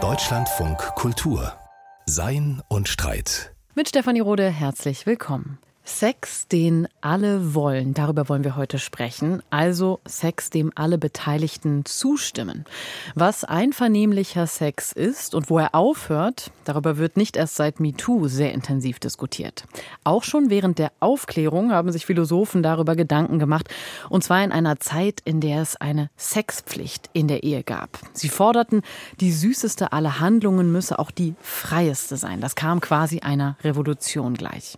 Deutschlandfunk Kultur Sein und Streit. Mit Stefanie Rode herzlich willkommen. Sex, den alle wollen, darüber wollen wir heute sprechen. Also Sex, dem alle Beteiligten zustimmen. Was einvernehmlicher Sex ist und wo er aufhört, darüber wird nicht erst seit MeToo sehr intensiv diskutiert. Auch schon während der Aufklärung haben sich Philosophen darüber Gedanken gemacht. Und zwar in einer Zeit, in der es eine Sexpflicht in der Ehe gab. Sie forderten, die süßeste aller Handlungen müsse auch die freieste sein. Das kam quasi einer Revolution gleich.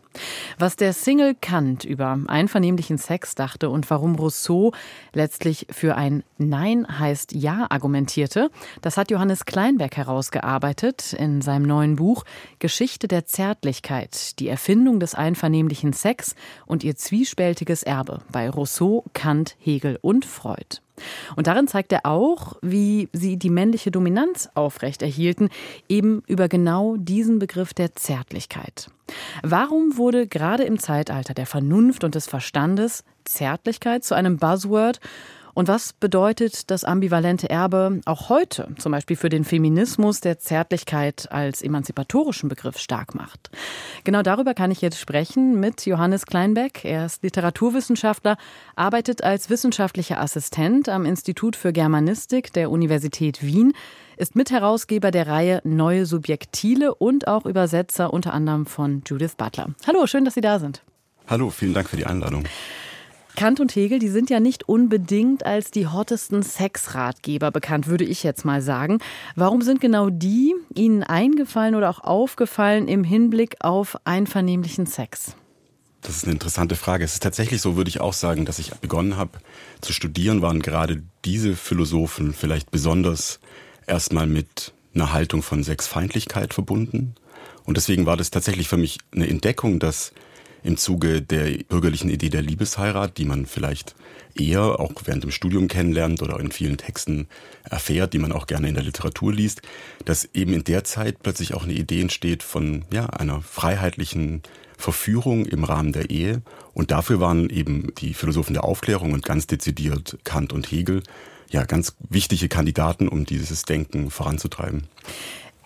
Was der Single Kant über einvernehmlichen Sex dachte und warum Rousseau letztlich für ein Nein heißt Ja argumentierte, das hat Johannes Kleinberg herausgearbeitet in seinem neuen Buch Geschichte der Zärtlichkeit, die Erfindung des einvernehmlichen Sex und ihr zwiespältiges Erbe bei Rousseau, Kant, Hegel und Freud. Und darin zeigt er auch, wie sie die männliche Dominanz aufrechterhielten, eben über genau diesen Begriff der Zärtlichkeit. Warum wurde gerade im Zeitalter der Vernunft und des Verstandes Zärtlichkeit zu einem Buzzword und was bedeutet das ambivalente Erbe auch heute, zum Beispiel für den Feminismus, der Zärtlichkeit als emanzipatorischen Begriff stark macht? Genau darüber kann ich jetzt sprechen mit Johannes Kleinbeck. Er ist Literaturwissenschaftler, arbeitet als wissenschaftlicher Assistent am Institut für Germanistik der Universität Wien, ist Mitherausgeber der Reihe Neue Subjektile und auch Übersetzer unter anderem von Judith Butler. Hallo, schön, dass Sie da sind. Hallo, vielen Dank für die Einladung. Kant und Hegel, die sind ja nicht unbedingt als die hottesten Sexratgeber bekannt, würde ich jetzt mal sagen. Warum sind genau die Ihnen eingefallen oder auch aufgefallen im Hinblick auf einvernehmlichen Sex? Das ist eine interessante Frage. Es ist tatsächlich so, würde ich auch sagen, dass ich begonnen habe zu studieren, waren gerade diese Philosophen vielleicht besonders erstmal mit einer Haltung von Sexfeindlichkeit verbunden. Und deswegen war das tatsächlich für mich eine Entdeckung, dass im Zuge der bürgerlichen Idee der Liebesheirat, die man vielleicht eher auch während dem Studium kennenlernt oder in vielen Texten erfährt, die man auch gerne in der Literatur liest, dass eben in der Zeit plötzlich auch eine Idee entsteht von ja, einer freiheitlichen Verführung im Rahmen der Ehe. Und dafür waren eben die Philosophen der Aufklärung und ganz dezidiert Kant und Hegel ja ganz wichtige Kandidaten, um dieses Denken voranzutreiben.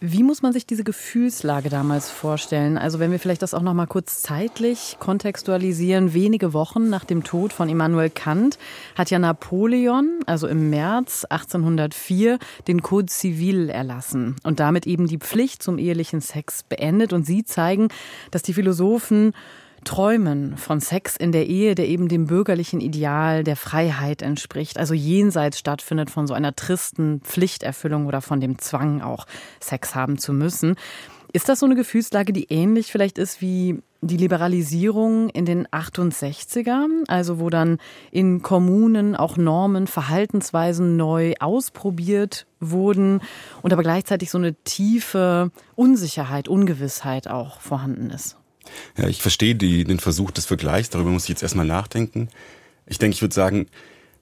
Wie muss man sich diese Gefühlslage damals vorstellen? Also wenn wir vielleicht das auch noch mal kurz zeitlich kontextualisieren, wenige Wochen nach dem Tod von Immanuel Kant hat ja Napoleon, also im März 1804, den Code Civil erlassen und damit eben die Pflicht zum ehelichen Sex beendet und sie zeigen, dass die Philosophen träumen von Sex in der Ehe, der eben dem bürgerlichen Ideal der Freiheit entspricht, also jenseits stattfindet von so einer tristen Pflichterfüllung oder von dem Zwang auch Sex haben zu müssen. Ist das so eine Gefühlslage, die ähnlich vielleicht ist wie die Liberalisierung in den 68er, also wo dann in Kommunen auch Normen, Verhaltensweisen neu ausprobiert wurden und aber gleichzeitig so eine tiefe Unsicherheit, Ungewissheit auch vorhanden ist? Ja, ich verstehe die, den Versuch des Vergleichs, darüber muss ich jetzt erstmal nachdenken. Ich denke, ich würde sagen,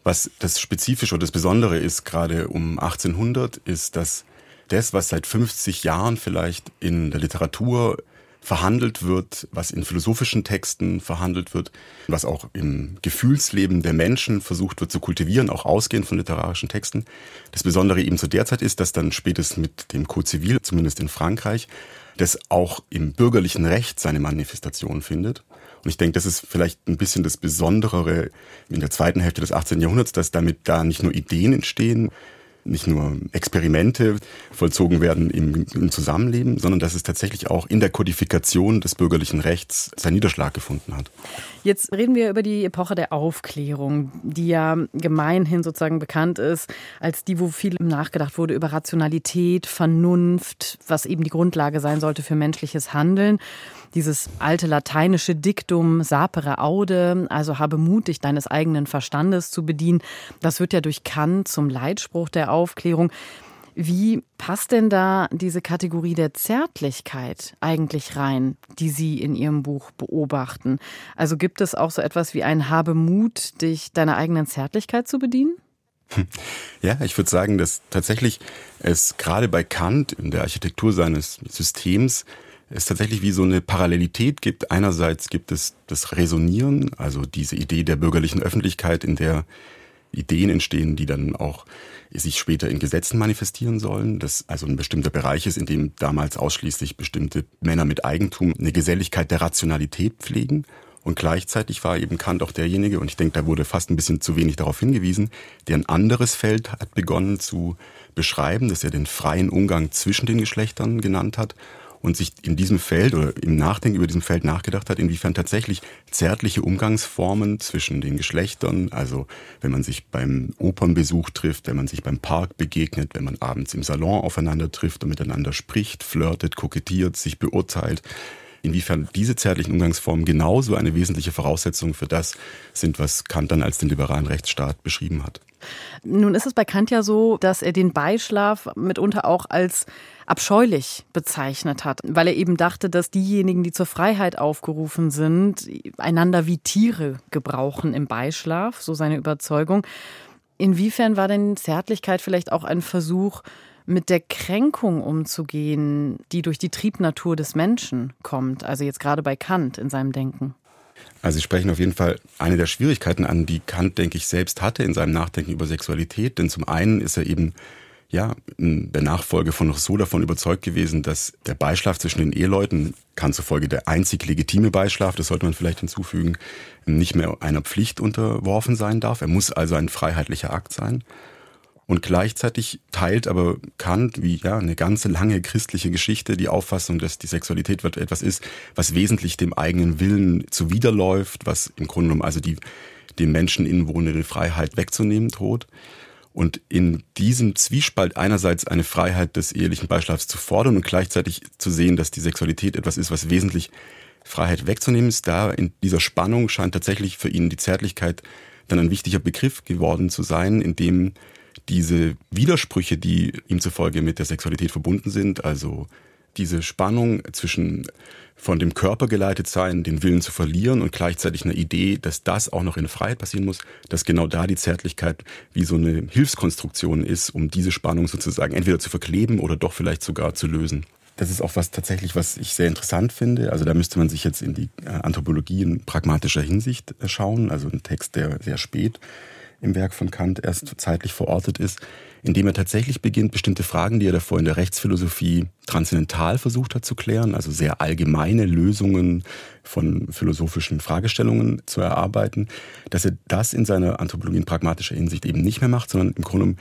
was das Spezifische oder das Besondere ist, gerade um 1800, ist, dass das, was seit 50 Jahren vielleicht in der Literatur verhandelt wird, was in philosophischen Texten verhandelt wird, was auch im Gefühlsleben der Menschen versucht wird zu kultivieren, auch ausgehend von literarischen Texten. Das Besondere eben zu der Zeit ist, dass dann spätestens mit dem Code Civil, zumindest in Frankreich, das auch im bürgerlichen Recht seine Manifestation findet. Und ich denke, das ist vielleicht ein bisschen das Besondere in der zweiten Hälfte des 18. Jahrhunderts, dass damit da nicht nur Ideen entstehen, nicht nur Experimente vollzogen werden im, im, Zusammenleben, sondern dass es tatsächlich auch in der Kodifikation des bürgerlichen Rechts seinen Niederschlag gefunden hat. Jetzt reden wir über die Epoche der Aufklärung, die ja gemeinhin sozusagen bekannt ist als die, wo viel nachgedacht wurde über Rationalität, Vernunft, was eben die Grundlage sein sollte für menschliches Handeln. Dieses alte lateinische Diktum sapere aude, also habe Mut, dich deines eigenen Verstandes zu bedienen, das wird ja durch Kant zum Leitspruch der Aufklärung. Wie passt denn da diese Kategorie der Zärtlichkeit eigentlich rein, die Sie in Ihrem Buch beobachten? Also gibt es auch so etwas wie ein Habe Mut, dich deiner eigenen Zärtlichkeit zu bedienen? Ja, ich würde sagen, dass tatsächlich es gerade bei Kant in der Architektur seines Systems es tatsächlich wie so eine Parallelität gibt. Einerseits gibt es das Resonieren, also diese Idee der bürgerlichen Öffentlichkeit, in der Ideen entstehen, die dann auch sich später in Gesetzen manifestieren sollen, dass also ein bestimmter Bereich ist, in dem damals ausschließlich bestimmte Männer mit Eigentum eine Geselligkeit der Rationalität pflegen. Und gleichzeitig war eben Kant auch derjenige, und ich denke, da wurde fast ein bisschen zu wenig darauf hingewiesen, der ein anderes Feld hat begonnen zu beschreiben, das er den freien Umgang zwischen den Geschlechtern genannt hat und sich in diesem Feld oder im Nachdenken über diesem Feld nachgedacht hat, inwiefern tatsächlich zärtliche Umgangsformen zwischen den Geschlechtern, also wenn man sich beim Opernbesuch trifft, wenn man sich beim Park begegnet, wenn man abends im Salon aufeinander trifft und miteinander spricht, flirtet, kokettiert, sich beurteilt, inwiefern diese zärtlichen Umgangsformen genauso eine wesentliche Voraussetzung für das sind, was Kant dann als den liberalen Rechtsstaat beschrieben hat. Nun ist es bei Kant ja so, dass er den Beischlaf mitunter auch als abscheulich bezeichnet hat, weil er eben dachte, dass diejenigen, die zur Freiheit aufgerufen sind, einander wie Tiere gebrauchen im Beischlaf, so seine Überzeugung. Inwiefern war denn Zärtlichkeit vielleicht auch ein Versuch, mit der Kränkung umzugehen, die durch die Triebnatur des Menschen kommt, also jetzt gerade bei Kant in seinem Denken? Also Sie sprechen auf jeden Fall eine der Schwierigkeiten an, die Kant, denke ich, selbst hatte in seinem Nachdenken über Sexualität. Denn zum einen ist er eben ja, in der Nachfolge von Rousseau davon überzeugt gewesen, dass der Beischlaf zwischen den Eheleuten, Kant zufolge der einzig legitime Beischlaf, das sollte man vielleicht hinzufügen, nicht mehr einer Pflicht unterworfen sein darf. Er muss also ein freiheitlicher Akt sein. Und gleichzeitig teilt aber Kant, wie ja eine ganze lange christliche Geschichte, die Auffassung, dass die Sexualität etwas ist, was wesentlich dem eigenen Willen zuwiderläuft, was im Grunde genommen also die dem Menschen inwohnende Freiheit wegzunehmen droht. Und in diesem Zwiespalt einerseits eine Freiheit des ehelichen Beischlafs zu fordern und gleichzeitig zu sehen, dass die Sexualität etwas ist, was wesentlich Freiheit wegzunehmen ist, da in dieser Spannung scheint tatsächlich für ihn die Zärtlichkeit dann ein wichtiger Begriff geworden zu sein, in dem diese Widersprüche, die ihm zufolge mit der Sexualität verbunden sind, also diese Spannung zwischen von dem Körper geleitet sein, den Willen zu verlieren und gleichzeitig eine Idee, dass das auch noch in Freiheit passieren muss, dass genau da die Zärtlichkeit wie so eine Hilfskonstruktion ist, um diese Spannung sozusagen entweder zu verkleben oder doch vielleicht sogar zu lösen. Das ist auch was tatsächlich, was ich sehr interessant finde. Also da müsste man sich jetzt in die äh, Anthropologie in pragmatischer Hinsicht äh, schauen. Also ein Text, der sehr spät im Werk von Kant erst zeitlich verortet ist, indem er tatsächlich beginnt, bestimmte Fragen, die er davor in der Rechtsphilosophie transzendental versucht hat zu klären, also sehr allgemeine Lösungen von philosophischen Fragestellungen zu erarbeiten, dass er das in seiner Anthropologie in pragmatischer Hinsicht eben nicht mehr macht, sondern im Grunde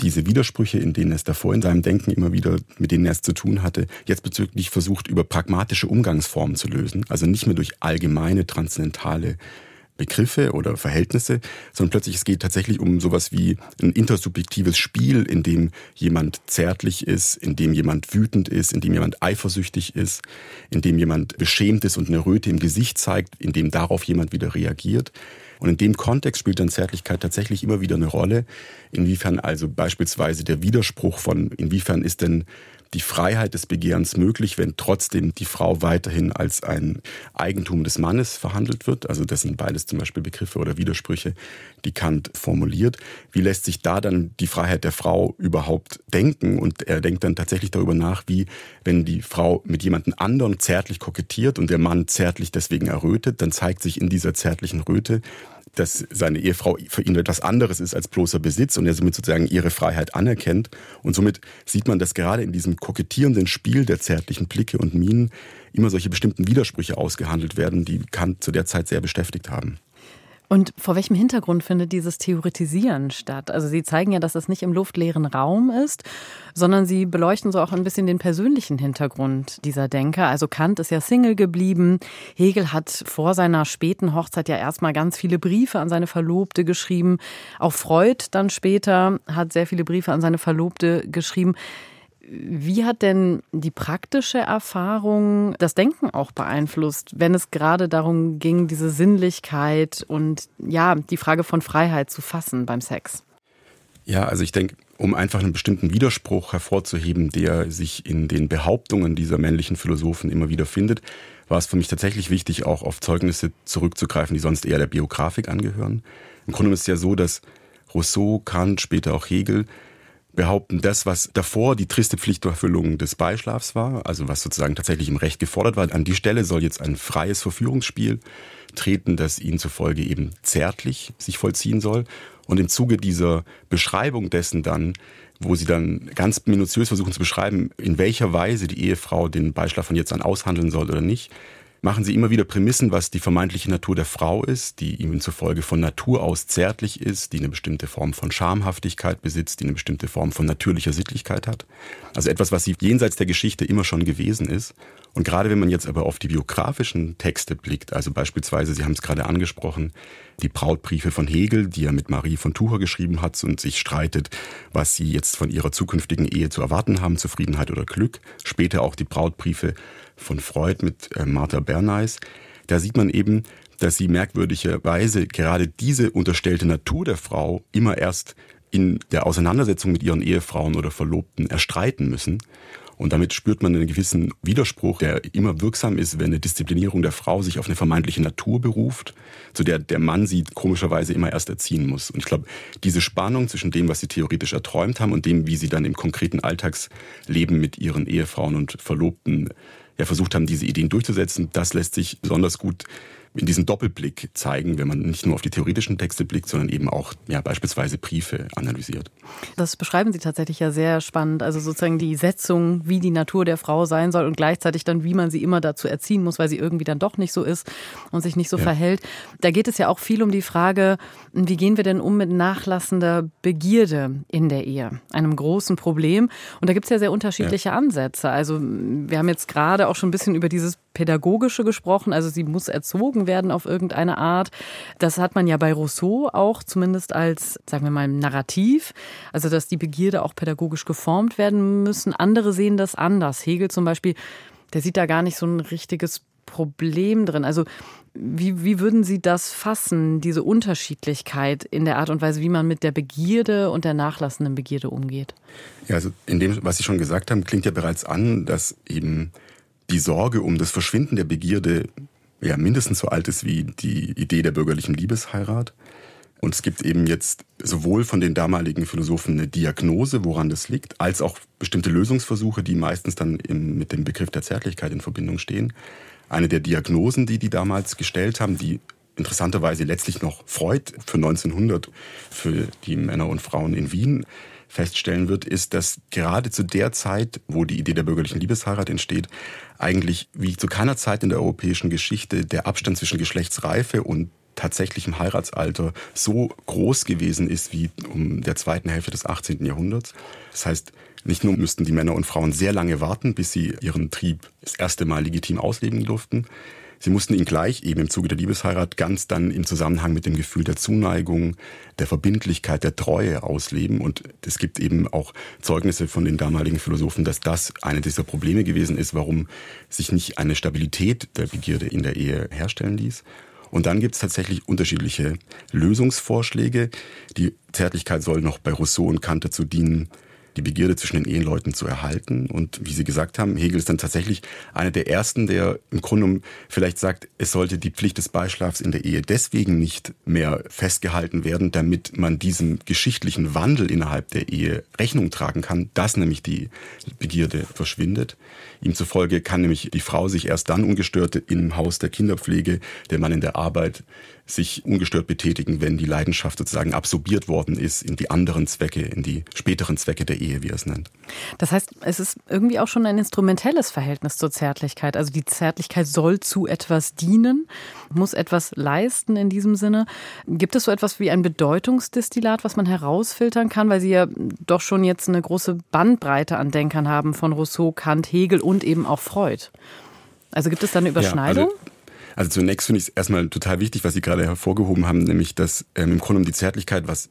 diese Widersprüche, in denen es davor in seinem Denken immer wieder, mit denen er es zu tun hatte, jetzt bezüglich versucht, über pragmatische Umgangsformen zu lösen. Also nicht mehr durch allgemeine, transzendentale Begriffe oder Verhältnisse, sondern plötzlich es geht tatsächlich um sowas wie ein intersubjektives Spiel, in dem jemand zärtlich ist, in dem jemand wütend ist, in dem jemand eifersüchtig ist, in dem jemand beschämt ist und eine Röte im Gesicht zeigt, in dem darauf jemand wieder reagiert. Und in dem Kontext spielt dann Zärtlichkeit tatsächlich immer wieder eine Rolle. Inwiefern also beispielsweise der Widerspruch von, inwiefern ist denn die Freiheit des Begehrens möglich, wenn trotzdem die Frau weiterhin als ein Eigentum des Mannes verhandelt wird. Also das sind beides zum Beispiel Begriffe oder Widersprüche, die Kant formuliert. Wie lässt sich da dann die Freiheit der Frau überhaupt denken? Und er denkt dann tatsächlich darüber nach, wie wenn die Frau mit jemandem anderen zärtlich kokettiert und der Mann zärtlich deswegen errötet, dann zeigt sich in dieser zärtlichen Röte dass seine Ehefrau für ihn etwas anderes ist als bloßer Besitz und er somit sozusagen ihre Freiheit anerkennt. Und somit sieht man, dass gerade in diesem kokettierenden Spiel der zärtlichen Blicke und Minen immer solche bestimmten Widersprüche ausgehandelt werden, die Kant zu der Zeit sehr beschäftigt haben. Und vor welchem Hintergrund findet dieses Theoretisieren statt? Also Sie zeigen ja, dass es nicht im luftleeren Raum ist, sondern Sie beleuchten so auch ein bisschen den persönlichen Hintergrund dieser Denker. Also Kant ist ja Single geblieben. Hegel hat vor seiner späten Hochzeit ja erstmal ganz viele Briefe an seine Verlobte geschrieben. Auch Freud dann später hat sehr viele Briefe an seine Verlobte geschrieben. Wie hat denn die praktische Erfahrung das Denken auch beeinflusst, wenn es gerade darum ging, diese Sinnlichkeit und ja, die Frage von Freiheit zu fassen beim Sex? Ja, also ich denke, um einfach einen bestimmten Widerspruch hervorzuheben, der sich in den Behauptungen dieser männlichen Philosophen immer wieder findet, war es für mich tatsächlich wichtig, auch auf Zeugnisse zurückzugreifen, die sonst eher der Biografik angehören. Im Grunde ist es ja so, dass Rousseau, Kant, später auch Hegel behaupten, das, was davor die triste Pflichterfüllung des Beischlafs war, also was sozusagen tatsächlich im Recht gefordert war, an die Stelle soll jetzt ein freies Verführungsspiel treten, das ihnen zufolge eben zärtlich sich vollziehen soll. Und im Zuge dieser Beschreibung dessen dann, wo sie dann ganz minutiös versuchen zu beschreiben, in welcher Weise die Ehefrau den Beischlaf von jetzt an aushandeln soll oder nicht, machen sie immer wieder Prämissen, was die vermeintliche Natur der Frau ist, die ihnen zufolge von Natur aus zärtlich ist, die eine bestimmte Form von Schamhaftigkeit besitzt, die eine bestimmte Form von natürlicher Sittlichkeit hat. Also etwas, was sie jenseits der Geschichte immer schon gewesen ist. Und gerade wenn man jetzt aber auf die biografischen Texte blickt, also beispielsweise, Sie haben es gerade angesprochen, die Brautbriefe von Hegel, die er mit Marie von Tucher geschrieben hat und sich streitet, was sie jetzt von ihrer zukünftigen Ehe zu erwarten haben, Zufriedenheit oder Glück. Später auch die Brautbriefe von Freud mit äh, Martha Bernays. Da sieht man eben, dass sie merkwürdigerweise gerade diese unterstellte Natur der Frau immer erst in der Auseinandersetzung mit ihren Ehefrauen oder Verlobten erstreiten müssen. Und damit spürt man einen gewissen Widerspruch, der immer wirksam ist, wenn eine Disziplinierung der Frau sich auf eine vermeintliche Natur beruft, zu der der Mann sie komischerweise immer erst erziehen muss. Und ich glaube, diese Spannung zwischen dem, was sie theoretisch erträumt haben und dem, wie sie dann im konkreten Alltagsleben mit ihren Ehefrauen und Verlobten ja versucht haben, diese Ideen durchzusetzen, das lässt sich besonders gut in diesem Doppelblick zeigen, wenn man nicht nur auf die theoretischen Texte blickt, sondern eben auch ja, beispielsweise Briefe analysiert. Das beschreiben Sie tatsächlich ja sehr spannend. Also sozusagen die Setzung, wie die Natur der Frau sein soll und gleichzeitig dann, wie man sie immer dazu erziehen muss, weil sie irgendwie dann doch nicht so ist und sich nicht so ja. verhält. Da geht es ja auch viel um die Frage, wie gehen wir denn um mit nachlassender Begierde in der Ehe? Einem großen Problem. Und da gibt es ja sehr unterschiedliche ja. Ansätze. Also wir haben jetzt gerade auch schon ein bisschen über dieses Pädagogische gesprochen. Also sie muss erzogen werden auf irgendeine Art. Das hat man ja bei Rousseau auch zumindest als, sagen wir mal, Narrativ. Also dass die Begierde auch pädagogisch geformt werden müssen. Andere sehen das anders. Hegel zum Beispiel, der sieht da gar nicht so ein richtiges Problem drin. Also wie, wie würden Sie das fassen, diese Unterschiedlichkeit in der Art und Weise, wie man mit der Begierde und der nachlassenden Begierde umgeht? Ja, also in dem, was Sie schon gesagt haben, klingt ja bereits an, dass eben die Sorge um das Verschwinden der Begierde ja mindestens so alt ist wie die Idee der bürgerlichen Liebesheirat. Und es gibt eben jetzt sowohl von den damaligen Philosophen eine Diagnose, woran das liegt, als auch bestimmte Lösungsversuche, die meistens dann im, mit dem Begriff der Zärtlichkeit in Verbindung stehen. Eine der Diagnosen, die die damals gestellt haben, die interessanterweise letztlich noch Freud für 1900 für die Männer und Frauen in Wien feststellen wird, ist, dass gerade zu der Zeit, wo die Idee der bürgerlichen Liebesheirat entsteht, eigentlich wie zu keiner Zeit in der europäischen Geschichte der Abstand zwischen Geschlechtsreife und tatsächlichem Heiratsalter so groß gewesen ist wie um der zweiten Hälfte des 18. Jahrhunderts. Das heißt, nicht nur müssten die Männer und Frauen sehr lange warten, bis sie ihren Trieb das erste Mal legitim ausleben durften, Sie mussten ihn gleich eben im Zuge der Liebesheirat ganz dann im Zusammenhang mit dem Gefühl der Zuneigung, der Verbindlichkeit, der Treue ausleben. Und es gibt eben auch Zeugnisse von den damaligen Philosophen, dass das eine dieser Probleme gewesen ist, warum sich nicht eine Stabilität der Begierde in der Ehe herstellen ließ. Und dann gibt es tatsächlich unterschiedliche Lösungsvorschläge. Die Zärtlichkeit soll noch bei Rousseau und Kant dazu dienen, die Begierde zwischen den Eheleuten zu erhalten. Und wie Sie gesagt haben, Hegel ist dann tatsächlich einer der ersten, der im Grunde vielleicht sagt, es sollte die Pflicht des Beischlafs in der Ehe deswegen nicht mehr festgehalten werden, damit man diesem geschichtlichen Wandel innerhalb der Ehe Rechnung tragen kann, dass nämlich die Begierde verschwindet. Ihm zufolge kann nämlich die Frau sich erst dann ungestört im Haus der Kinderpflege, der Mann in der Arbeit sich ungestört betätigen, wenn die Leidenschaft sozusagen absorbiert worden ist in die anderen Zwecke, in die späteren Zwecke der Ehe, wie er es nennt. Das heißt, es ist irgendwie auch schon ein instrumentelles Verhältnis zur Zärtlichkeit. Also die Zärtlichkeit soll zu etwas dienen, muss etwas leisten in diesem Sinne. Gibt es so etwas wie ein Bedeutungsdestillat, was man herausfiltern kann, weil Sie ja doch schon jetzt eine große Bandbreite an Denkern haben von Rousseau, Kant, Hegel und eben auch Freud? Also gibt es da eine Überschneidung? Ja, also also zunächst finde ich es erstmal total wichtig, was Sie gerade hervorgehoben haben, nämlich dass ähm, im Grunde um die Zärtlichkeit, was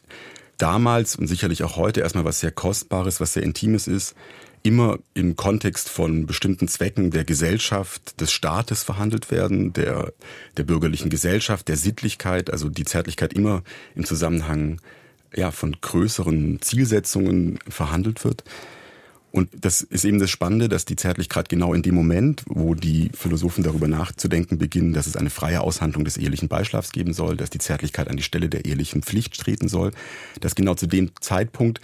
damals und sicherlich auch heute erstmal was sehr Kostbares, was sehr Intimes ist, immer im Kontext von bestimmten Zwecken der Gesellschaft, des Staates verhandelt werden, der, der bürgerlichen Gesellschaft, der Sittlichkeit, also die Zärtlichkeit immer im Zusammenhang ja, von größeren Zielsetzungen verhandelt wird. Und das ist eben das Spannende, dass die Zärtlichkeit genau in dem Moment, wo die Philosophen darüber nachzudenken beginnen, dass es eine freie Aushandlung des ehelichen Beischlafs geben soll, dass die Zärtlichkeit an die Stelle der ehelichen Pflicht treten soll, dass genau zu dem Zeitpunkt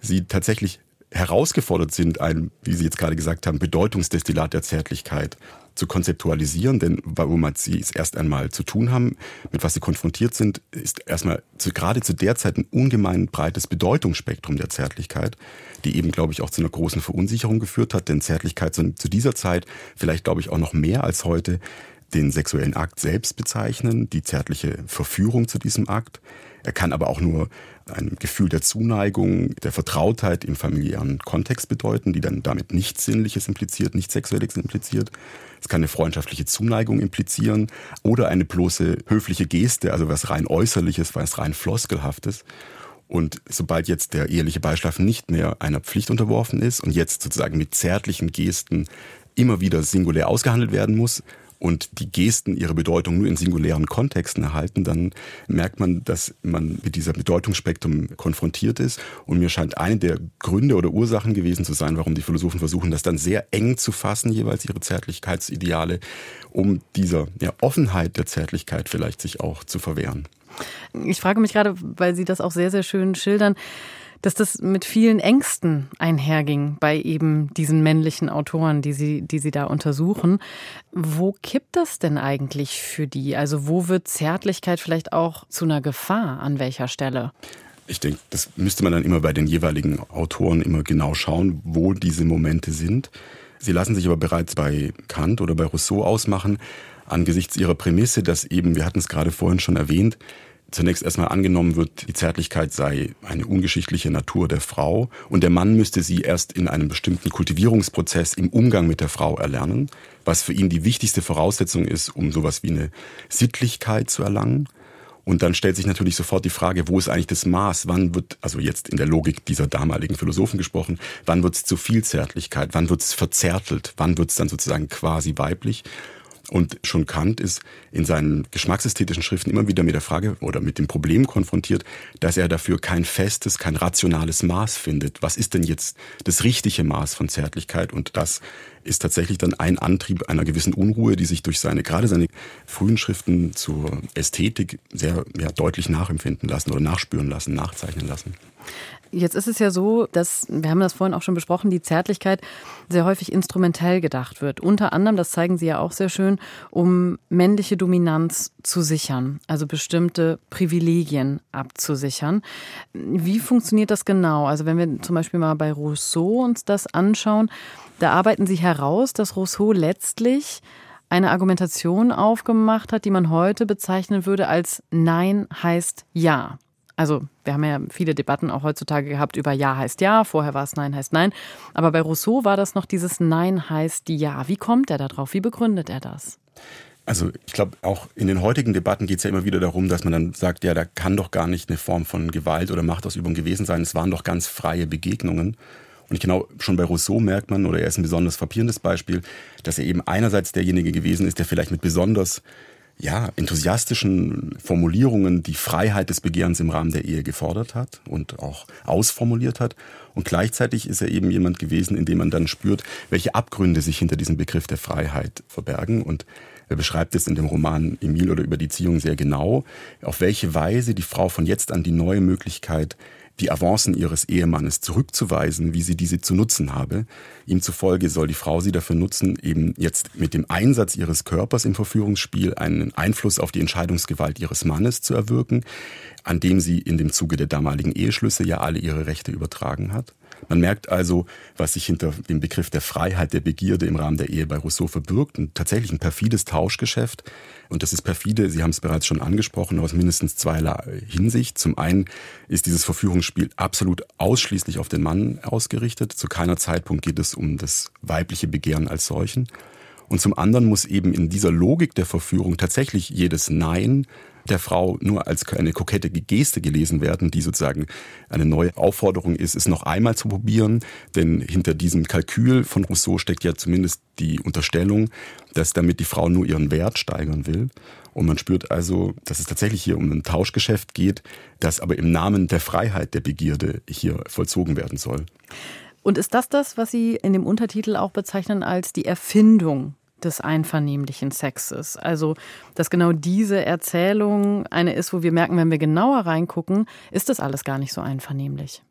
sie tatsächlich herausgefordert sind, ein, wie Sie jetzt gerade gesagt haben, Bedeutungsdestillat der Zärtlichkeit zu konzeptualisieren, denn womit sie es erst einmal zu tun haben, mit was sie konfrontiert sind, ist erstmal zu, gerade zu der Zeit ein ungemein breites Bedeutungsspektrum der Zärtlichkeit, die eben, glaube ich, auch zu einer großen Verunsicherung geführt hat, denn Zärtlichkeit zu, zu dieser Zeit, vielleicht glaube ich auch noch mehr als heute, den sexuellen Akt selbst bezeichnen, die zärtliche Verführung zu diesem Akt. Er kann aber auch nur ein Gefühl der Zuneigung, der Vertrautheit im familiären Kontext bedeuten, die dann damit nichts Sinnliches impliziert, nichts Sexuelles impliziert. Es kann eine freundschaftliche Zuneigung implizieren oder eine bloße höfliche Geste, also was rein äußerliches, was rein floskelhaftes. Und sobald jetzt der eheliche Beischlaf nicht mehr einer Pflicht unterworfen ist und jetzt sozusagen mit zärtlichen Gesten immer wieder singulär ausgehandelt werden muss, und die Gesten ihre Bedeutung nur in singulären Kontexten erhalten, dann merkt man, dass man mit dieser Bedeutungsspektrum konfrontiert ist. Und mir scheint eine der Gründe oder Ursachen gewesen zu sein, warum die Philosophen versuchen, das dann sehr eng zu fassen, jeweils ihre Zärtlichkeitsideale, um dieser ja, Offenheit der Zärtlichkeit vielleicht sich auch zu verwehren. Ich frage mich gerade, weil Sie das auch sehr, sehr schön schildern, dass das mit vielen Ängsten einherging bei eben diesen männlichen Autoren, die sie, die sie da untersuchen. Wo kippt das denn eigentlich für die? Also wo wird Zärtlichkeit vielleicht auch zu einer Gefahr? An welcher Stelle? Ich denke, das müsste man dann immer bei den jeweiligen Autoren immer genau schauen, wo diese Momente sind. Sie lassen sich aber bereits bei Kant oder bei Rousseau ausmachen, angesichts ihrer Prämisse, dass eben, wir hatten es gerade vorhin schon erwähnt, zunächst erstmal angenommen wird, die Zärtlichkeit sei eine ungeschichtliche Natur der Frau und der Mann müsste sie erst in einem bestimmten Kultivierungsprozess im Umgang mit der Frau erlernen, was für ihn die wichtigste Voraussetzung ist, um sowas wie eine Sittlichkeit zu erlangen. Und dann stellt sich natürlich sofort die Frage, wo ist eigentlich das Maß? Wann wird, also jetzt in der Logik dieser damaligen Philosophen gesprochen, wann wird es zu viel Zärtlichkeit? Wann wird es verzärtelt? Wann wird es dann sozusagen quasi weiblich? Und schon Kant ist in seinen geschmacksästhetischen Schriften immer wieder mit der Frage oder mit dem Problem konfrontiert, dass er dafür kein festes, kein rationales Maß findet. Was ist denn jetzt das richtige Maß von Zärtlichkeit? Und das ist tatsächlich dann ein Antrieb einer gewissen Unruhe, die sich durch seine, gerade seine frühen Schriften zur Ästhetik sehr ja, deutlich nachempfinden lassen oder nachspüren lassen, nachzeichnen lassen. Jetzt ist es ja so, dass, wir haben das vorhin auch schon besprochen, die Zärtlichkeit sehr häufig instrumentell gedacht wird. Unter anderem, das zeigen Sie ja auch sehr schön, um männliche Dominanz zu sichern, also bestimmte Privilegien abzusichern. Wie funktioniert das genau? Also wenn wir zum Beispiel mal bei Rousseau uns das anschauen, da arbeiten Sie heraus, dass Rousseau letztlich eine Argumentation aufgemacht hat, die man heute bezeichnen würde als Nein heißt Ja. Also wir haben ja viele Debatten auch heutzutage gehabt über Ja heißt Ja, vorher war es Nein heißt Nein. Aber bei Rousseau war das noch dieses Nein heißt Ja. Wie kommt er da drauf? Wie begründet er das? Also ich glaube, auch in den heutigen Debatten geht es ja immer wieder darum, dass man dann sagt, ja, da kann doch gar nicht eine Form von Gewalt oder Machtausübung gewesen sein. Es waren doch ganz freie Begegnungen. Und genau schon bei Rousseau merkt man, oder er ist ein besonders frappierendes Beispiel, dass er eben einerseits derjenige gewesen ist, der vielleicht mit besonders ja, enthusiastischen Formulierungen die Freiheit des Begehrens im Rahmen der Ehe gefordert hat und auch ausformuliert hat. Und gleichzeitig ist er eben jemand gewesen, in dem man dann spürt, welche Abgründe sich hinter diesem Begriff der Freiheit verbergen. Und er beschreibt es in dem Roman Emil oder über die Ziehung sehr genau, auf welche Weise die Frau von jetzt an die neue Möglichkeit die Avancen ihres Ehemannes zurückzuweisen, wie sie diese zu nutzen habe. Ihm zufolge soll die Frau sie dafür nutzen, eben jetzt mit dem Einsatz ihres Körpers im Verführungsspiel einen Einfluss auf die Entscheidungsgewalt ihres Mannes zu erwirken, an dem sie in dem Zuge der damaligen Eheschlüsse ja alle ihre Rechte übertragen hat. Man merkt also, was sich hinter dem Begriff der Freiheit der Begierde im Rahmen der Ehe bei Rousseau verbirgt. Und tatsächlich ein perfides Tauschgeschäft. Und das ist perfide, Sie haben es bereits schon angesprochen, aus mindestens zweierlei Hinsicht. Zum einen ist dieses Verführungsspiel absolut ausschließlich auf den Mann ausgerichtet. Zu keiner Zeitpunkt geht es um das weibliche Begehren als solchen. Und zum anderen muss eben in dieser Logik der Verführung tatsächlich jedes Nein der Frau nur als eine kokette Geste gelesen werden, die sozusagen eine neue Aufforderung ist, es noch einmal zu probieren. Denn hinter diesem Kalkül von Rousseau steckt ja zumindest die Unterstellung, dass damit die Frau nur ihren Wert steigern will. Und man spürt also, dass es tatsächlich hier um ein Tauschgeschäft geht, das aber im Namen der Freiheit der Begierde hier vollzogen werden soll. Und ist das das, was Sie in dem Untertitel auch bezeichnen als die Erfindung des einvernehmlichen Sexes? Also, dass genau diese Erzählung eine ist, wo wir merken, wenn wir genauer reingucken, ist das alles gar nicht so einvernehmlich.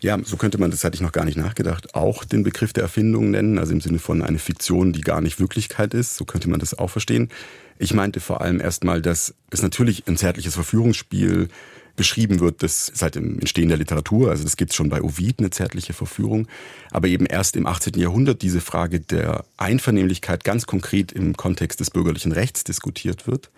Ja, so könnte man, das hatte ich noch gar nicht nachgedacht, auch den Begriff der Erfindung nennen, also im Sinne von eine Fiktion, die gar nicht Wirklichkeit ist. So könnte man das auch verstehen. Ich meinte vor allem erstmal, dass es natürlich ein zärtliches Verführungsspiel beschrieben wird, das seit dem Entstehen der Literatur, also das gibt es schon bei Ovid, eine zärtliche Verführung, aber eben erst im 18. Jahrhundert diese Frage der Einvernehmlichkeit ganz konkret im Kontext des bürgerlichen Rechts diskutiert wird.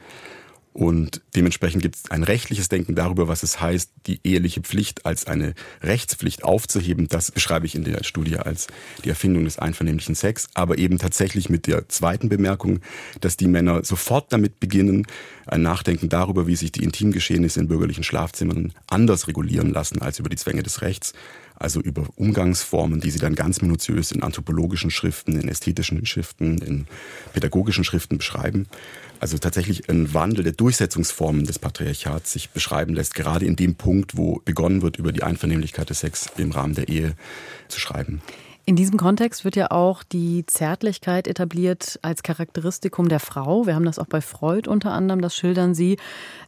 Und dementsprechend gibt es ein rechtliches Denken darüber, was es heißt, die eheliche Pflicht als eine Rechtspflicht aufzuheben. Das beschreibe ich in der Studie als die Erfindung des einvernehmlichen Sex. Aber eben tatsächlich mit der zweiten Bemerkung, dass die Männer sofort damit beginnen, ein Nachdenken darüber, wie sich die Intimgeschehnisse in bürgerlichen Schlafzimmern anders regulieren lassen als über die Zwänge des Rechts also über Umgangsformen, die sie dann ganz minutiös in anthropologischen Schriften, in ästhetischen Schriften, in pädagogischen Schriften beschreiben. Also tatsächlich ein Wandel der Durchsetzungsformen des Patriarchats sich beschreiben lässt, gerade in dem Punkt, wo begonnen wird, über die Einvernehmlichkeit des Sex im Rahmen der Ehe zu schreiben. In diesem Kontext wird ja auch die Zärtlichkeit etabliert als Charakteristikum der Frau. Wir haben das auch bei Freud unter anderem, das schildern Sie.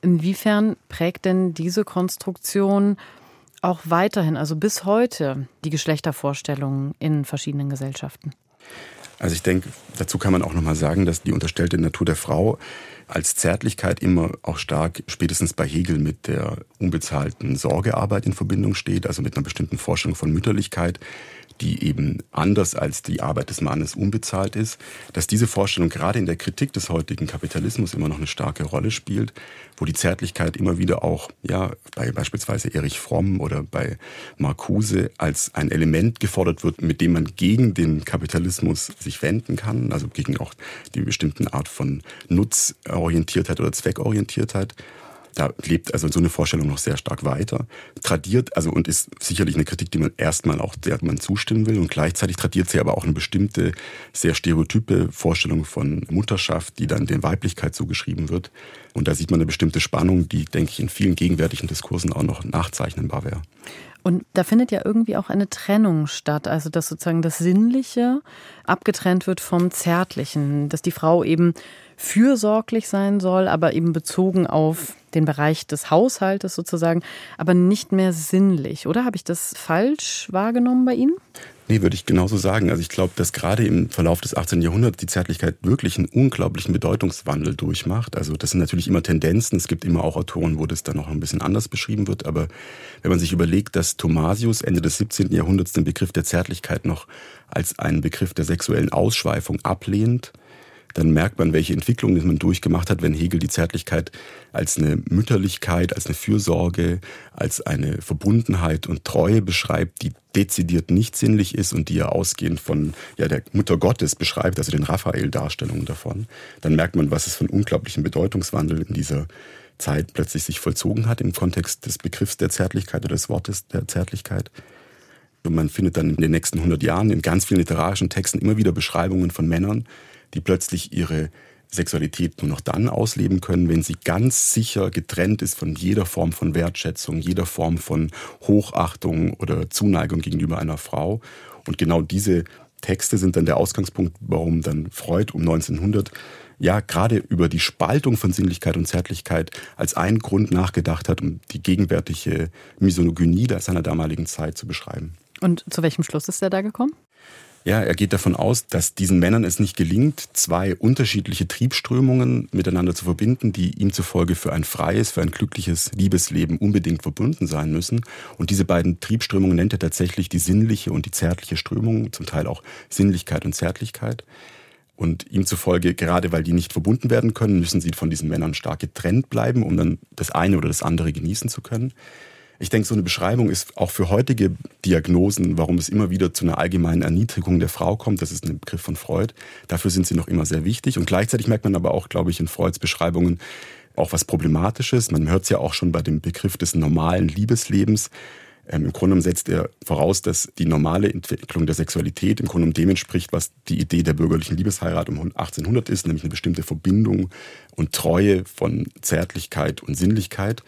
Inwiefern prägt denn diese Konstruktion auch weiterhin, also bis heute, die Geschlechtervorstellungen in verschiedenen Gesellschaften? Also ich denke, dazu kann man auch nochmal sagen, dass die unterstellte Natur der Frau als Zärtlichkeit immer auch stark spätestens bei Hegel mit der unbezahlten Sorgearbeit in Verbindung steht, also mit einer bestimmten Vorstellung von Mütterlichkeit, die eben anders als die Arbeit des Mannes unbezahlt ist, dass diese Vorstellung gerade in der Kritik des heutigen Kapitalismus immer noch eine starke Rolle spielt, wo die Zärtlichkeit immer wieder auch, ja, bei beispielsweise Erich Fromm oder bei Marcuse als ein Element gefordert wird, mit dem man gegen den Kapitalismus sich wenden kann, also gegen auch die bestimmten Art von Nutzorientiertheit oder Zweckorientiertheit. Da lebt also so eine Vorstellung noch sehr stark weiter. Tradiert, also und ist sicherlich eine Kritik, die man erstmal auch, der man zustimmen will. Und gleichzeitig tradiert sie aber auch eine bestimmte, sehr stereotype Vorstellung von Mutterschaft, die dann der Weiblichkeit zugeschrieben wird. Und da sieht man eine bestimmte Spannung, die, denke ich, in vielen gegenwärtigen Diskursen auch noch nachzeichnenbar wäre. Und da findet ja irgendwie auch eine Trennung statt, also dass sozusagen das Sinnliche abgetrennt wird vom Zärtlichen, dass die Frau eben fürsorglich sein soll, aber eben bezogen auf den Bereich des Haushaltes sozusagen, aber nicht mehr sinnlich. Oder habe ich das falsch wahrgenommen bei Ihnen? Nee, würde ich genauso sagen. Also ich glaube, dass gerade im Verlauf des 18. Jahrhunderts die Zärtlichkeit wirklich einen unglaublichen Bedeutungswandel durchmacht. Also das sind natürlich immer Tendenzen. Es gibt immer auch Autoren, wo das dann noch ein bisschen anders beschrieben wird. Aber wenn man sich überlegt, dass Thomasius Ende des 17. Jahrhunderts den Begriff der Zärtlichkeit noch als einen Begriff der sexuellen Ausschweifung ablehnt, dann merkt man, welche Entwicklungen man durchgemacht hat, wenn Hegel die Zärtlichkeit als eine Mütterlichkeit, als eine Fürsorge, als eine Verbundenheit und Treue beschreibt, die dezidiert nicht sinnlich ist und die ja ausgehend von ja, der Mutter Gottes beschreibt, also den Raphael-Darstellungen davon. Dann merkt man, was es für einen unglaublichen Bedeutungswandel in dieser Zeit plötzlich sich vollzogen hat im Kontext des Begriffs der Zärtlichkeit oder des Wortes der Zärtlichkeit. Und man findet dann in den nächsten 100 Jahren in ganz vielen literarischen Texten immer wieder Beschreibungen von Männern, die plötzlich ihre Sexualität nur noch dann ausleben können, wenn sie ganz sicher getrennt ist von jeder Form von Wertschätzung, jeder Form von Hochachtung oder Zuneigung gegenüber einer Frau. Und genau diese Texte sind dann der Ausgangspunkt, warum dann Freud um 1900 ja gerade über die Spaltung von Sinnlichkeit und Zärtlichkeit als einen Grund nachgedacht hat, um die gegenwärtige Misogynie seiner damaligen Zeit zu beschreiben. Und zu welchem Schluss ist er da gekommen? Ja, er geht davon aus, dass diesen Männern es nicht gelingt, zwei unterschiedliche Triebströmungen miteinander zu verbinden, die ihm zufolge für ein freies, für ein glückliches Liebesleben unbedingt verbunden sein müssen. Und diese beiden Triebströmungen nennt er tatsächlich die sinnliche und die zärtliche Strömung, zum Teil auch Sinnlichkeit und Zärtlichkeit. Und ihm zufolge, gerade weil die nicht verbunden werden können, müssen sie von diesen Männern stark getrennt bleiben, um dann das eine oder das andere genießen zu können. Ich denke, so eine Beschreibung ist auch für heutige Diagnosen, warum es immer wieder zu einer allgemeinen Erniedrigung der Frau kommt. Das ist ein Begriff von Freud. Dafür sind sie noch immer sehr wichtig. Und gleichzeitig merkt man aber auch, glaube ich, in Freuds Beschreibungen auch was Problematisches. Man hört es ja auch schon bei dem Begriff des normalen Liebeslebens. Ähm, Im Grunde setzt er voraus, dass die normale Entwicklung der Sexualität im Grunde dem entspricht, was die Idee der bürgerlichen Liebesheirat um 1800 ist, nämlich eine bestimmte Verbindung und Treue von Zärtlichkeit und Sinnlichkeit.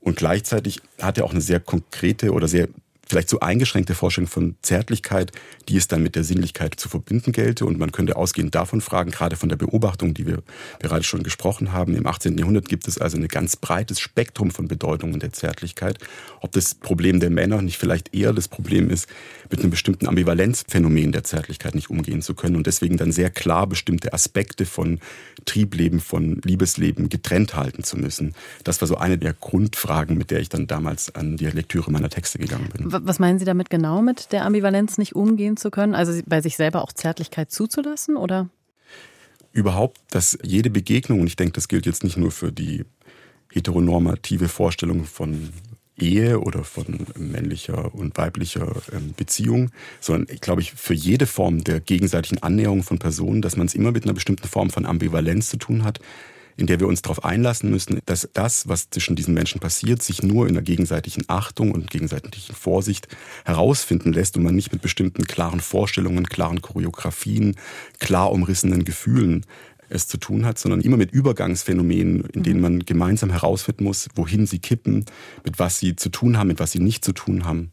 Und gleichzeitig hat er auch eine sehr konkrete oder sehr vielleicht so eingeschränkte Vorstellung von Zärtlichkeit, die es dann mit der Sinnlichkeit zu verbinden gelte. Und man könnte ausgehend davon fragen, gerade von der Beobachtung, die wir gerade schon gesprochen haben, im 18. Jahrhundert gibt es also ein ganz breites Spektrum von Bedeutungen der Zärtlichkeit. Ob das Problem der Männer nicht vielleicht eher das Problem ist, mit einem bestimmten Ambivalenzphänomen der Zärtlichkeit nicht umgehen zu können und deswegen dann sehr klar bestimmte Aspekte von Triebleben, von Liebesleben getrennt halten zu müssen. Das war so eine der Grundfragen, mit der ich dann damals an die Lektüre meiner Texte gegangen bin. Was meinen Sie damit genau, mit der Ambivalenz nicht umgehen zu können? Also bei sich selber auch Zärtlichkeit zuzulassen, oder? Überhaupt, dass jede Begegnung, und ich denke, das gilt jetzt nicht nur für die heteronormative Vorstellung von Ehe oder von männlicher und weiblicher ähm, Beziehung, sondern, glaube ich, für jede Form der gegenseitigen Annäherung von Personen, dass man es immer mit einer bestimmten Form von Ambivalenz zu tun hat, in der wir uns darauf einlassen müssen, dass das, was zwischen diesen Menschen passiert, sich nur in der gegenseitigen Achtung und gegenseitigen Vorsicht herausfinden lässt und man nicht mit bestimmten klaren Vorstellungen, klaren Choreografien, klar umrissenen Gefühlen es zu tun hat, sondern immer mit Übergangsphänomenen, in denen mhm. man gemeinsam herausfinden muss, wohin sie kippen, mit was sie zu tun haben, mit was sie nicht zu tun haben.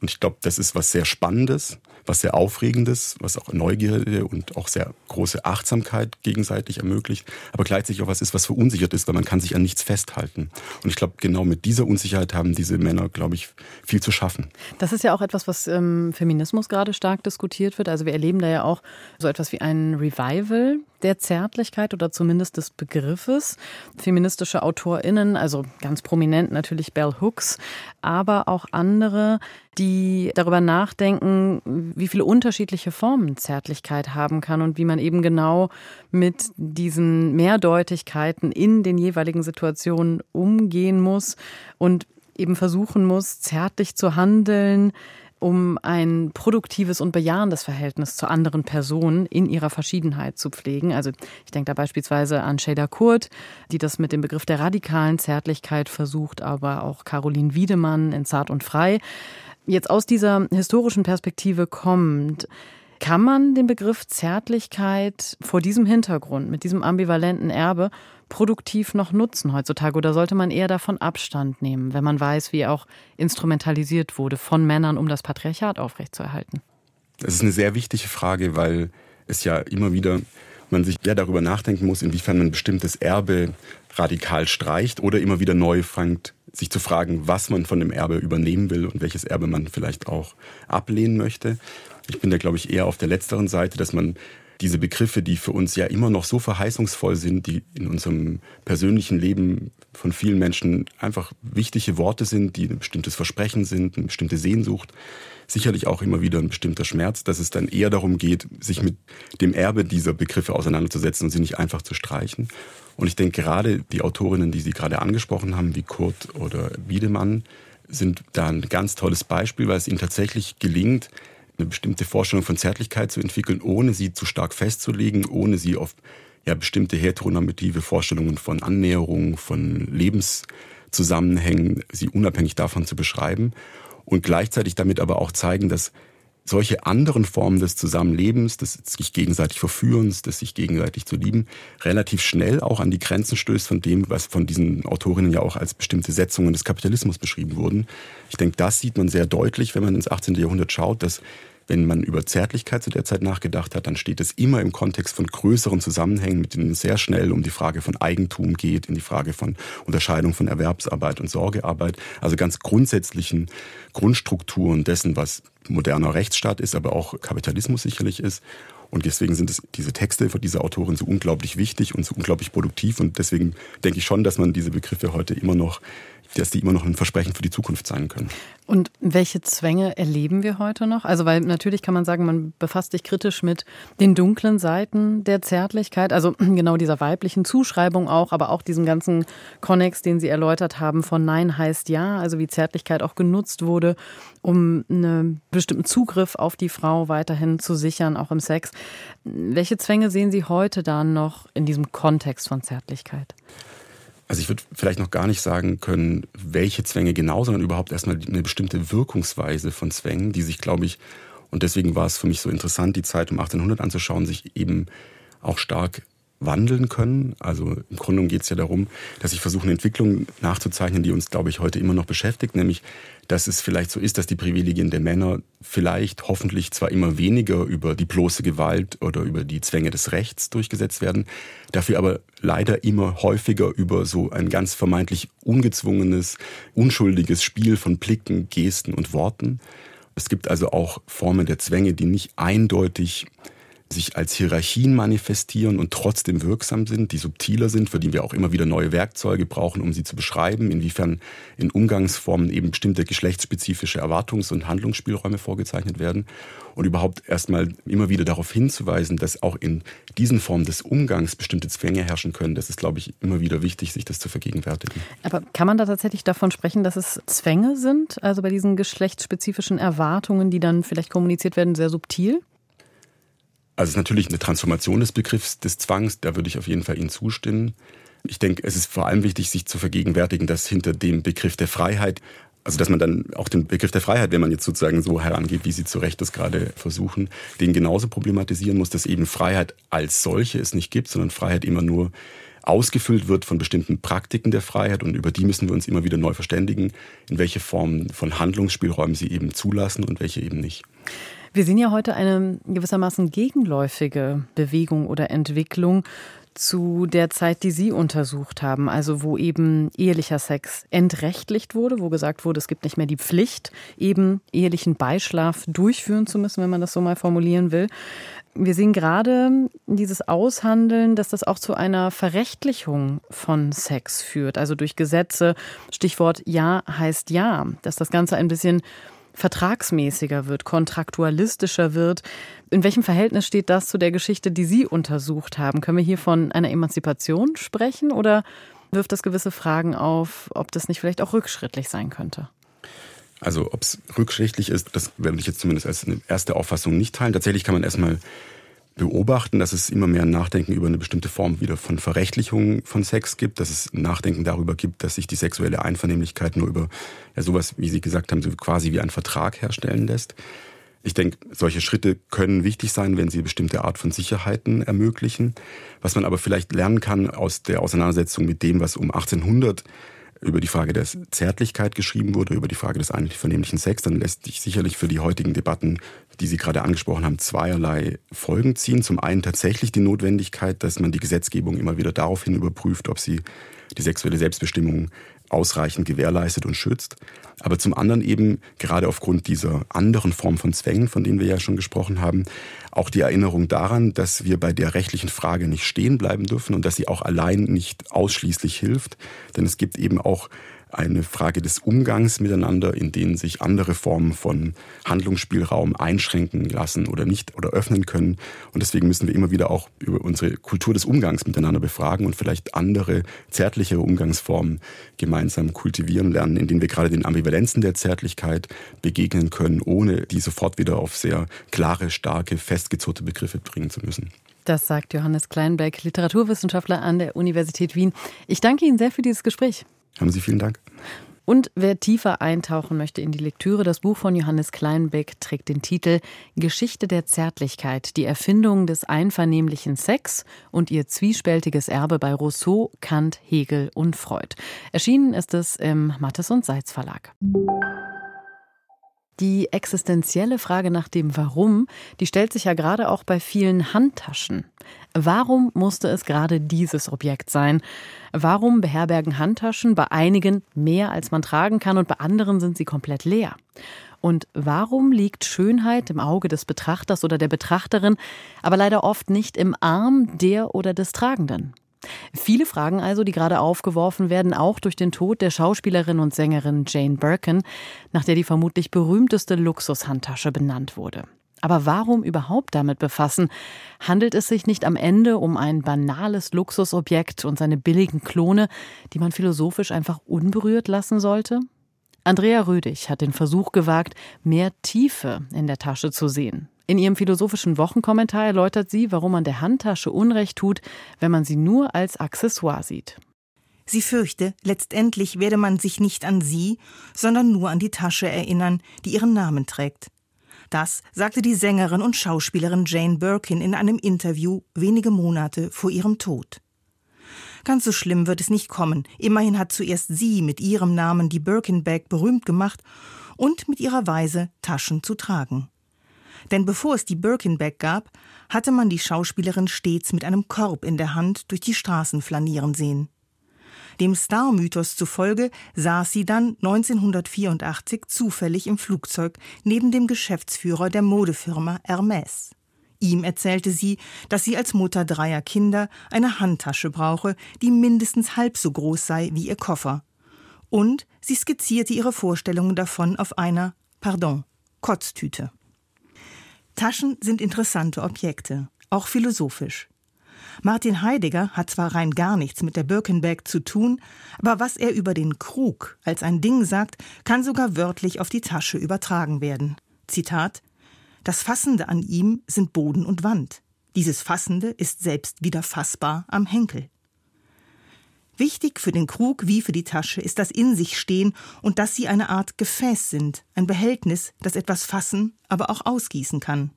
Und ich glaube, das ist was sehr Spannendes, was sehr Aufregendes, was auch Neugierde und auch sehr große Achtsamkeit gegenseitig ermöglicht, aber gleichzeitig auch was ist, was verunsichert ist, weil man kann sich an nichts festhalten. Und ich glaube, genau mit dieser Unsicherheit haben diese Männer, glaube ich, viel zu schaffen. Das ist ja auch etwas, was im ähm, Feminismus gerade stark diskutiert wird. Also wir erleben da ja auch so etwas wie ein Revival der Zärtlichkeit oder zumindest des Begriffes. Feministische AutorInnen, also ganz prominent natürlich Bell Hooks, aber auch andere, die darüber nachdenken, wie viele unterschiedliche Formen Zärtlichkeit haben kann und wie man eben genau mit diesen Mehrdeutigkeiten in den jeweiligen Situationen umgehen muss und eben versuchen muss, zärtlich zu handeln, um ein produktives und bejahendes Verhältnis zu anderen Personen in ihrer Verschiedenheit zu pflegen. Also ich denke da beispielsweise an Shada Kurt, die das mit dem Begriff der radikalen Zärtlichkeit versucht, aber auch Caroline Wiedemann in Zart und Frei. Jetzt aus dieser historischen Perspektive kommt, kann man den Begriff Zärtlichkeit vor diesem Hintergrund, mit diesem ambivalenten Erbe, produktiv noch nutzen heutzutage? Oder sollte man eher davon Abstand nehmen, wenn man weiß, wie auch instrumentalisiert wurde von Männern, um das Patriarchat aufrechtzuerhalten? Das ist eine sehr wichtige Frage, weil es ja immer wieder man sich ja darüber nachdenken muss, inwiefern man bestimmtes Erbe radikal streicht oder immer wieder neu fängt, sich zu fragen, was man von dem Erbe übernehmen will und welches Erbe man vielleicht auch ablehnen möchte. Ich bin da, glaube ich, eher auf der letzteren Seite, dass man diese Begriffe, die für uns ja immer noch so verheißungsvoll sind, die in unserem persönlichen Leben von vielen Menschen einfach wichtige Worte sind, die ein bestimmtes Versprechen sind, eine bestimmte Sehnsucht, sicherlich auch immer wieder ein bestimmter Schmerz, dass es dann eher darum geht, sich mit dem Erbe dieser Begriffe auseinanderzusetzen und sie nicht einfach zu streichen. Und ich denke gerade die Autorinnen, die Sie gerade angesprochen haben, wie Kurt oder Wiedemann, sind da ein ganz tolles Beispiel, weil es ihnen tatsächlich gelingt, eine bestimmte Vorstellung von Zärtlichkeit zu entwickeln, ohne sie zu stark festzulegen, ohne sie auf ja, bestimmte heteronormative Vorstellungen von Annäherung, von Lebenszusammenhängen, sie unabhängig davon zu beschreiben und gleichzeitig damit aber auch zeigen, dass solche anderen Formen des Zusammenlebens, des sich gegenseitig Verführens, des sich gegenseitig zu lieben, relativ schnell auch an die Grenzen stößt von dem, was von diesen Autorinnen ja auch als bestimmte Setzungen des Kapitalismus beschrieben wurden. Ich denke, das sieht man sehr deutlich, wenn man ins 18. Jahrhundert schaut, dass wenn man über Zärtlichkeit zu der Zeit nachgedacht hat, dann steht es immer im Kontext von größeren Zusammenhängen, mit denen es sehr schnell um die Frage von Eigentum geht, in die Frage von Unterscheidung von Erwerbsarbeit und Sorgearbeit, also ganz grundsätzlichen Grundstrukturen dessen, was moderner Rechtsstaat ist, aber auch Kapitalismus sicherlich ist. Und deswegen sind es diese Texte von dieser Autorin so unglaublich wichtig und so unglaublich produktiv. Und deswegen denke ich schon, dass man diese Begriffe heute immer noch dass die immer noch ein Versprechen für die Zukunft sein können. Und welche Zwänge erleben wir heute noch? Also, weil natürlich kann man sagen, man befasst sich kritisch mit den dunklen Seiten der Zärtlichkeit, also genau dieser weiblichen Zuschreibung auch, aber auch diesem ganzen Konnex, den Sie erläutert haben, von Nein heißt Ja, also wie Zärtlichkeit auch genutzt wurde, um einen bestimmten Zugriff auf die Frau weiterhin zu sichern, auch im Sex. Welche Zwänge sehen Sie heute da noch in diesem Kontext von Zärtlichkeit? Also ich würde vielleicht noch gar nicht sagen können, welche Zwänge genau, sondern überhaupt erstmal eine bestimmte Wirkungsweise von Zwängen, die sich, glaube ich, und deswegen war es für mich so interessant, die Zeit um 1800 anzuschauen, sich eben auch stark wandeln können. Also im Grunde geht es ja darum, dass ich versuche, eine Entwicklung nachzuzeichnen, die uns, glaube ich, heute immer noch beschäftigt, nämlich dass es vielleicht so ist, dass die Privilegien der Männer vielleicht hoffentlich zwar immer weniger über die bloße Gewalt oder über die Zwänge des Rechts durchgesetzt werden, dafür aber leider immer häufiger über so ein ganz vermeintlich ungezwungenes, unschuldiges Spiel von Blicken, Gesten und Worten. Es gibt also auch Formen der Zwänge, die nicht eindeutig sich als Hierarchien manifestieren und trotzdem wirksam sind, die subtiler sind, für die wir auch immer wieder neue Werkzeuge brauchen, um sie zu beschreiben, inwiefern in Umgangsformen eben bestimmte geschlechtsspezifische Erwartungs- und Handlungsspielräume vorgezeichnet werden und überhaupt erstmal immer wieder darauf hinzuweisen, dass auch in diesen Formen des Umgangs bestimmte Zwänge herrschen können. Das ist, glaube ich, immer wieder wichtig, sich das zu vergegenwärtigen. Aber kann man da tatsächlich davon sprechen, dass es Zwänge sind, also bei diesen geschlechtsspezifischen Erwartungen, die dann vielleicht kommuniziert werden, sehr subtil? Also es ist natürlich eine Transformation des Begriffs des Zwangs, da würde ich auf jeden Fall Ihnen zustimmen. Ich denke, es ist vor allem wichtig, sich zu vergegenwärtigen, dass hinter dem Begriff der Freiheit, also dass man dann auch den Begriff der Freiheit, wenn man jetzt sozusagen so herangeht, wie Sie zu Recht das gerade versuchen, den genauso problematisieren muss, dass eben Freiheit als solche es nicht gibt, sondern Freiheit immer nur ausgefüllt wird von bestimmten Praktiken der Freiheit und über die müssen wir uns immer wieder neu verständigen, in welche Form von Handlungsspielräumen sie eben zulassen und welche eben nicht. Wir sehen ja heute eine gewissermaßen gegenläufige Bewegung oder Entwicklung zu der Zeit, die Sie untersucht haben, also wo eben ehelicher Sex entrechtlicht wurde, wo gesagt wurde, es gibt nicht mehr die Pflicht, eben ehelichen Beischlaf durchführen zu müssen, wenn man das so mal formulieren will. Wir sehen gerade dieses Aushandeln, dass das auch zu einer Verrechtlichung von Sex führt, also durch Gesetze. Stichwort Ja heißt Ja, dass das Ganze ein bisschen vertragsmäßiger wird, kontraktualistischer wird. In welchem Verhältnis steht das zu der Geschichte, die Sie untersucht haben? Können wir hier von einer Emanzipation sprechen oder wirft das gewisse Fragen auf, ob das nicht vielleicht auch rückschrittlich sein könnte? Also ob es rückschrittlich ist, das werde ich jetzt zumindest als eine erste Auffassung nicht teilen. Tatsächlich kann man erstmal beobachten, dass es immer mehr Nachdenken über eine bestimmte Form wieder von Verrechtlichung von Sex gibt, dass es Nachdenken darüber gibt, dass sich die sexuelle Einvernehmlichkeit nur über ja, sowas, wie Sie gesagt haben, so quasi wie ein Vertrag herstellen lässt. Ich denke, solche Schritte können wichtig sein, wenn sie bestimmte Art von Sicherheiten ermöglichen. Was man aber vielleicht lernen kann aus der Auseinandersetzung mit dem, was um 1800 über die Frage der Zärtlichkeit geschrieben wurde, über die Frage des eigentlich vernehmlichen Sex, dann lässt sich sicherlich für die heutigen Debatten, die Sie gerade angesprochen haben, zweierlei Folgen ziehen. Zum einen tatsächlich die Notwendigkeit, dass man die Gesetzgebung immer wieder daraufhin überprüft, ob sie die sexuelle Selbstbestimmung ausreichend gewährleistet und schützt. Aber zum anderen eben, gerade aufgrund dieser anderen Form von Zwängen, von denen wir ja schon gesprochen haben, auch die Erinnerung daran, dass wir bei der rechtlichen Frage nicht stehen bleiben dürfen und dass sie auch allein nicht ausschließlich hilft. Denn es gibt eben auch eine Frage des Umgangs miteinander, in denen sich andere Formen von Handlungsspielraum einschränken lassen oder nicht oder öffnen können. Und deswegen müssen wir immer wieder auch über unsere Kultur des Umgangs miteinander befragen und vielleicht andere zärtlichere Umgangsformen gemeinsam kultivieren lernen, in denen wir gerade den Ambivalenzen der Zärtlichkeit begegnen können, ohne die sofort wieder auf sehr klare, starke, festgezurrte Begriffe bringen zu müssen. Das sagt Johannes Kleinbeck, Literaturwissenschaftler an der Universität Wien. Ich danke Ihnen sehr für dieses Gespräch. Haben Sie vielen Dank. Und wer tiefer eintauchen möchte in die Lektüre, das Buch von Johannes Kleinbeck trägt den Titel Geschichte der Zärtlichkeit, die Erfindung des einvernehmlichen Sex und ihr zwiespältiges Erbe bei Rousseau, Kant, Hegel und Freud. Erschienen ist es im Mattes und Seitz Verlag. Die existenzielle Frage nach dem Warum, die stellt sich ja gerade auch bei vielen Handtaschen. Warum musste es gerade dieses Objekt sein? Warum beherbergen Handtaschen bei einigen mehr, als man tragen kann, und bei anderen sind sie komplett leer? Und warum liegt Schönheit im Auge des Betrachters oder der Betrachterin, aber leider oft nicht im Arm der oder des Tragenden? Viele Fragen also, die gerade aufgeworfen werden, auch durch den Tod der Schauspielerin und Sängerin Jane Birkin, nach der die vermutlich berühmteste Luxushandtasche benannt wurde. Aber warum überhaupt damit befassen? Handelt es sich nicht am Ende um ein banales Luxusobjekt und seine billigen Klone, die man philosophisch einfach unberührt lassen sollte? Andrea Rödig hat den Versuch gewagt, mehr Tiefe in der Tasche zu sehen. In ihrem philosophischen Wochenkommentar erläutert sie, warum man der Handtasche Unrecht tut, wenn man sie nur als Accessoire sieht. Sie fürchte, letztendlich werde man sich nicht an sie, sondern nur an die Tasche erinnern, die ihren Namen trägt. Das sagte die Sängerin und Schauspielerin Jane Birkin in einem Interview wenige Monate vor ihrem Tod. Ganz so schlimm wird es nicht kommen. Immerhin hat zuerst sie mit ihrem Namen die Birkin-Bag berühmt gemacht und mit ihrer Weise, Taschen zu tragen. Denn bevor es die Birkin-Bag gab, hatte man die Schauspielerin stets mit einem Korb in der Hand durch die Straßen flanieren sehen. Dem Star-Mythos zufolge saß sie dann 1984 zufällig im Flugzeug neben dem Geschäftsführer der Modefirma Hermès. Ihm erzählte sie, dass sie als Mutter dreier Kinder eine Handtasche brauche, die mindestens halb so groß sei wie ihr Koffer. Und sie skizzierte ihre Vorstellungen davon auf einer, pardon, Kotztüte. Taschen sind interessante Objekte, auch philosophisch. Martin Heidegger hat zwar rein gar nichts mit der Birkenberg zu tun, aber was er über den Krug als ein Ding sagt, kann sogar wörtlich auf die Tasche übertragen werden. Zitat Das Fassende an ihm sind Boden und Wand. Dieses Fassende ist selbst wieder fassbar am Henkel. Wichtig für den Krug wie für die Tasche ist das in sich stehen und dass sie eine Art Gefäß sind, ein Behältnis, das etwas fassen, aber auch ausgießen kann.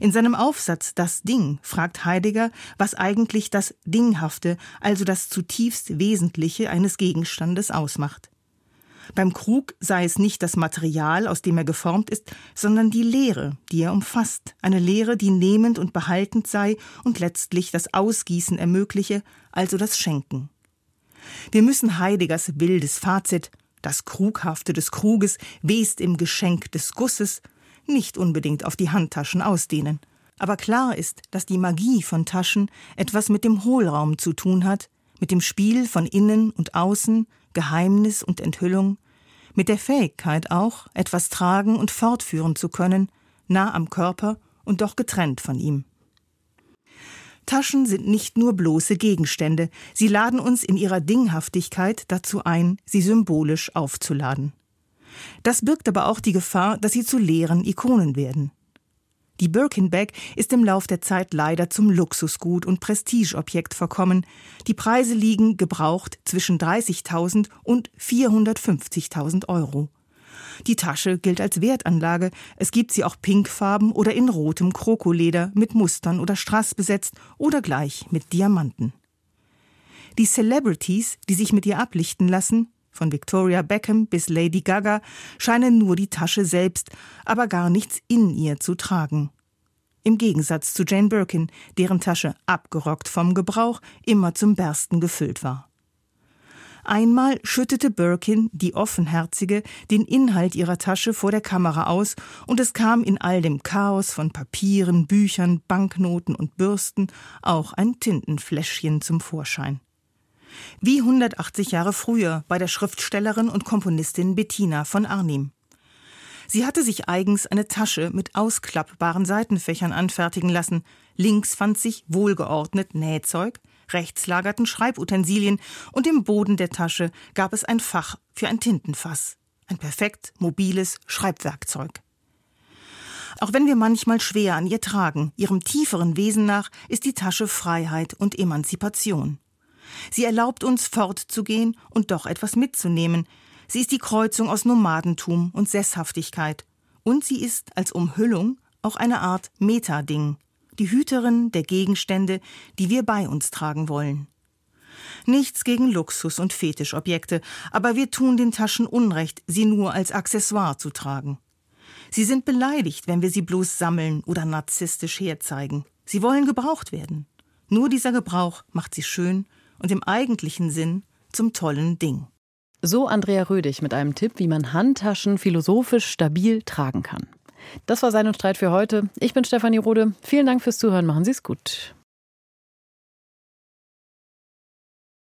In seinem Aufsatz Das Ding fragt Heidegger, was eigentlich das Dinghafte, also das zutiefst Wesentliche eines Gegenstandes ausmacht. Beim Krug sei es nicht das Material, aus dem er geformt ist, sondern die Lehre, die er umfasst, eine Lehre, die nehmend und behaltend sei und letztlich das Ausgießen ermögliche, also das Schenken. Wir müssen Heideggers wildes Fazit, das Krughafte des Kruges west im Geschenk des Gusses, nicht unbedingt auf die Handtaschen ausdehnen. Aber klar ist, dass die Magie von Taschen etwas mit dem Hohlraum zu tun hat, mit dem Spiel von innen und außen, Geheimnis und Enthüllung, mit der Fähigkeit auch, etwas tragen und fortführen zu können, nah am Körper und doch getrennt von ihm. Taschen sind nicht nur bloße Gegenstände, sie laden uns in ihrer Dinghaftigkeit dazu ein, sie symbolisch aufzuladen. Das birgt aber auch die Gefahr, dass sie zu leeren Ikonen werden. Die Birkin-Bag ist im Lauf der Zeit leider zum Luxusgut und Prestigeobjekt verkommen. Die Preise liegen gebraucht zwischen 30.000 und 450.000 Euro. Die Tasche gilt als Wertanlage. Es gibt sie auch pinkfarben oder in rotem Krokoleder mit Mustern oder Strass besetzt oder gleich mit Diamanten. Die Celebrities, die sich mit ihr ablichten lassen, von Victoria Beckham bis Lady Gaga scheinen nur die Tasche selbst, aber gar nichts in ihr zu tragen. Im Gegensatz zu Jane Birkin, deren Tasche, abgerockt vom Gebrauch, immer zum Bersten gefüllt war. Einmal schüttete Birkin, die Offenherzige, den Inhalt ihrer Tasche vor der Kamera aus, und es kam in all dem Chaos von Papieren, Büchern, Banknoten und Bürsten auch ein Tintenfläschchen zum Vorschein. Wie 180 Jahre früher bei der Schriftstellerin und Komponistin Bettina von Arnim. Sie hatte sich eigens eine Tasche mit ausklappbaren Seitenfächern anfertigen lassen. Links fand sich wohlgeordnet Nähzeug, rechts lagerten Schreibutensilien und im Boden der Tasche gab es ein Fach für ein Tintenfass. Ein perfekt mobiles Schreibwerkzeug. Auch wenn wir manchmal schwer an ihr tragen, ihrem tieferen Wesen nach ist die Tasche Freiheit und Emanzipation. Sie erlaubt uns fortzugehen und doch etwas mitzunehmen. Sie ist die Kreuzung aus Nomadentum und Sesshaftigkeit. Und sie ist als Umhüllung auch eine Art Metading, die Hüterin der Gegenstände, die wir bei uns tragen wollen. Nichts gegen Luxus und Fetischobjekte, aber wir tun den Taschen Unrecht, sie nur als Accessoire zu tragen. Sie sind beleidigt, wenn wir sie bloß sammeln oder narzisstisch herzeigen. Sie wollen gebraucht werden. Nur dieser Gebrauch macht sie schön und im eigentlichen Sinn zum tollen Ding. So Andrea Rödig mit einem Tipp, wie man Handtaschen philosophisch stabil tragen kann. Das war sein und Streit für heute. Ich bin Stefanie Rode. Vielen Dank fürs Zuhören. Machen Sie es gut.